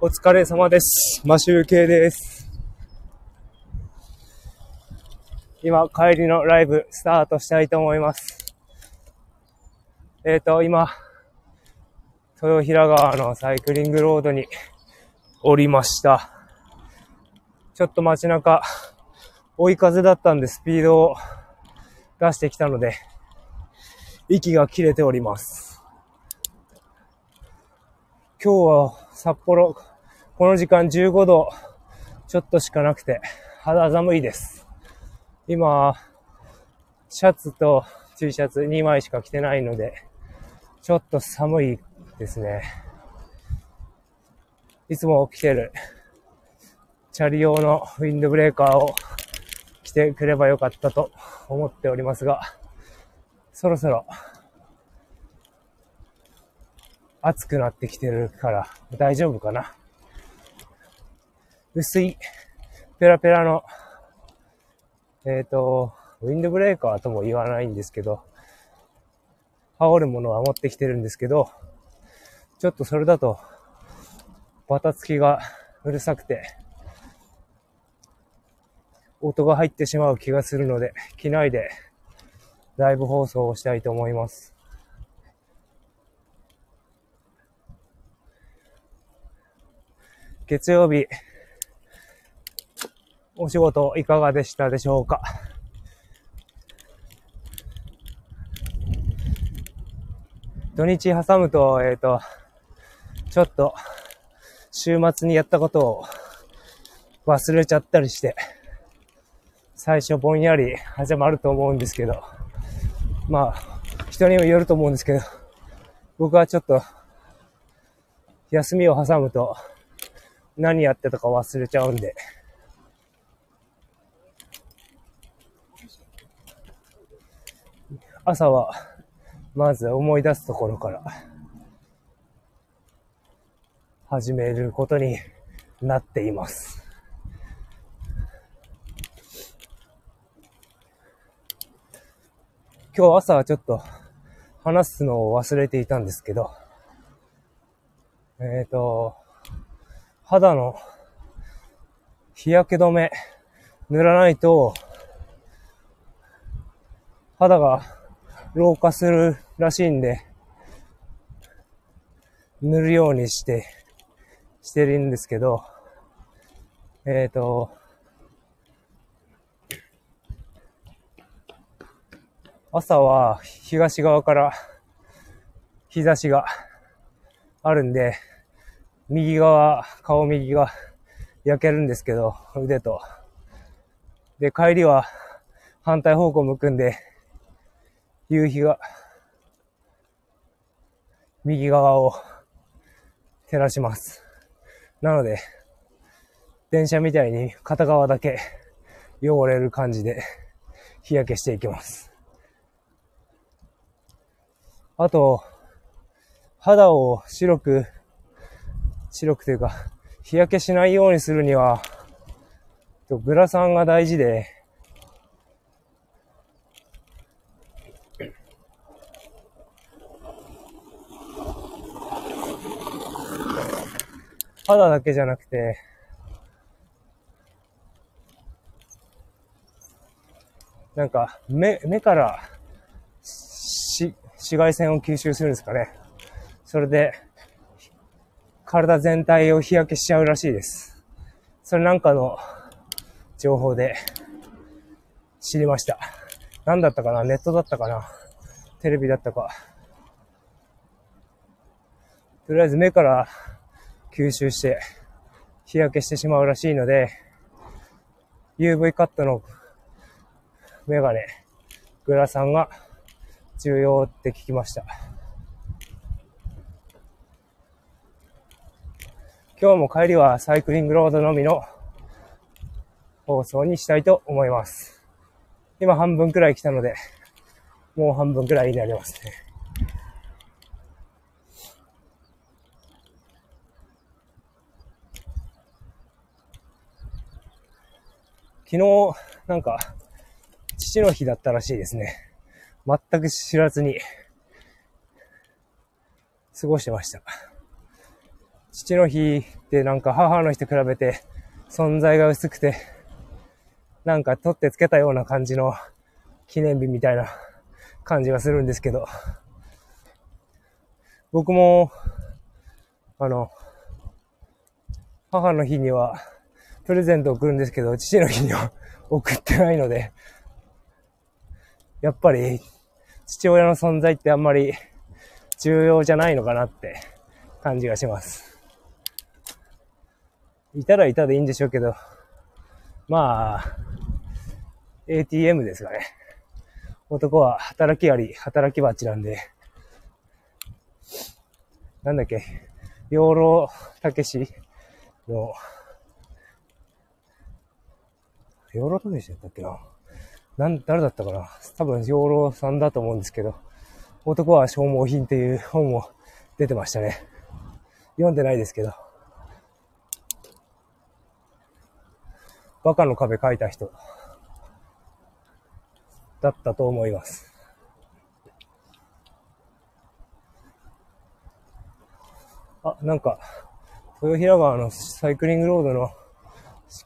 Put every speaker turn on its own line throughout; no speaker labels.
お疲れ様です。マシュー系です。今、帰りのライブスタートしたいと思います。えっ、と、今、豊平川のサイクリングロードに降りました。ちょっと街中、追い風だったんでスピードを出してきたので、息が切れております。今日は札幌、この時間15度ちょっとしかなくて肌寒いです。今、シャツと T シャツ2枚しか着てないので、ちょっと寒いですね。いつも着てるチャリ用のウィンドブレーカーを着てくればよかったと思っておりますが、そろそろ暑くなってきてるから大丈夫かな？薄いペラペラの、えっ、と、ウィンドブレーカーとも言わないんですけど、羽織るものは持ってきてるんですけど、ちょっとそれだと、バタつきがうるさくて、音が入ってしまう気がするので、機内でライブ放送をしたいと思います。月曜日、お仕事いかがでしたでしょうか？土日挟むと、えっ、と、ちょっと、週末にやったことを忘れちゃったりして、最初ぼんやり始まると思うんですけど、まあ、人にもよると思うんですけど、僕はちょっと、休みを挟むと、何やってたか忘れちゃうんで、朝は、まず思い出すところから、始めることになっています。今日朝はちょっと話すのを忘れていたんですけど、えっ、と、肌の日焼け止め塗らないと肌が老化するらしいんで、塗るようにして、してるんですけど、えっ、と、朝は東側から日差しがあるんで、右側、顔右が焼けるんですけど、腕と。で、帰りは反対方向向くんで、夕日が右側を照らします。なので、電車みたいに片側だけ汚れる感じで日焼けしていきます。あと、肌を白く、白くというか、日焼けしないようにするには、グラサンが大事で、肌だけじゃなくて、なんか、目、目から、し、紫外線を吸収するんですかね。それで、体全体を日焼けしちゃうらしいです。それなんかの情報で知りました。何だったかな？ネットだったかな？テレビだったか。とりあえず目から吸収して日焼けしてしまうらしいので、UV カットのメガネ、グラサンが重要って聞きました。今日も帰りはサイクリングロードのみの放送にしたいと思います。今半分くらい来たので、もう半分くらいになりますね。昨日、なんか、父の日だったらしいですね。全く知らずに、過ごしてました。父の日ってなんか母の日と比べて存在が薄くて、なんか取ってつけたような感じの記念日みたいな感じがするんですけど、僕も、あの、母の日にはプレゼントを送るんですけど、父の日には送ってないので、やっぱり父親の存在ってあんまり重要じゃないのかなって感じがします。いたらいたでいいんでしょうけど、まあ、ATM ですかね。男は働きあり、働き蜂なんで、なんだっけ、養老たけしの、養老たけしだったっけな？なん、誰だったかな？多分養老さんだと思うんですけど、男は消耗品っていう本も出てましたね。読んでないですけど。バカの壁書いた人だったと思います。あ、なんか、豊平川のサイクリングロードの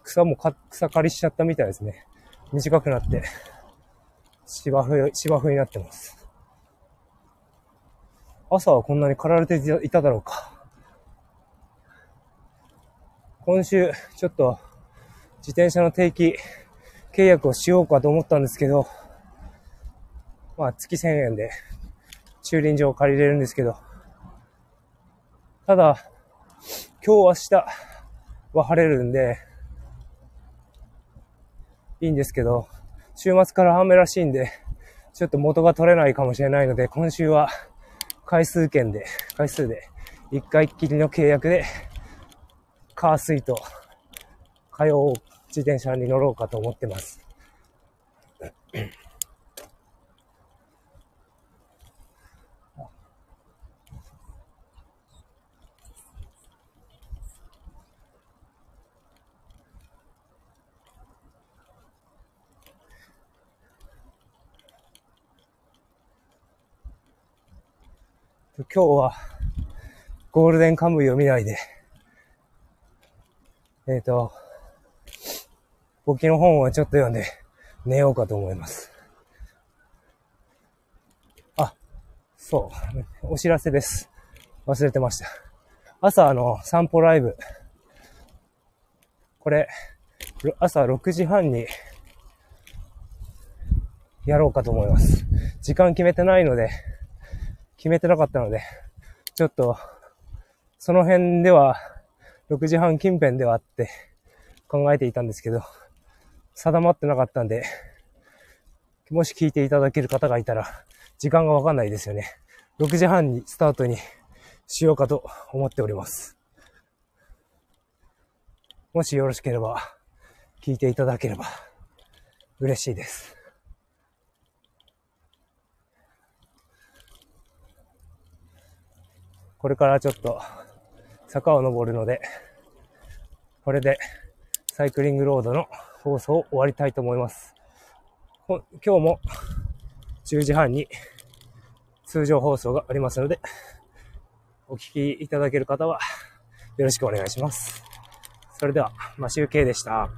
草もか草刈りしちゃったみたいですね。短くなって、芝生、芝生になってます。朝はこんなに駆られていただろうか。今週、ちょっと、自転車の定期契約をしようかと思ったんですけど、まあ、月1000円で駐輪場を借りれるんですけど、ただ、今日明日は晴れるんで、いいんですけど、週末から雨らしいんで、ちょっと元が取れないかもしれないので、今週は回数券で、回数で、一回きりの契約で、カースイと、通う自転車に乗ろうかと思ってます。今日はゴールデンカムイを見ないで、えっ、ー、と、簿記の本をちょっと読んで寝ようかと思います。あ、そう、お知らせです。忘れてました。朝あの、散歩ライブ。これ、朝6時半にやろうかと思います。時間決めてないので、決めてなかったので、ちょっと、その辺では、6時半近辺ではあって考えていたんですけど、定まってなかったんで、もし聞いていただける方がいたら、時間がわかんないですよね。6時半にスタートにしようかと思っております。もしよろしければ、聞いていただければ嬉しいです。これからちょっと坂を登るので、これでサイクリングロードの放送を終わりたいと思います。今日も10時半に通常放送がありますので、お聴きいただける方はよろしくお願いします。それでは、マシュウケイでした。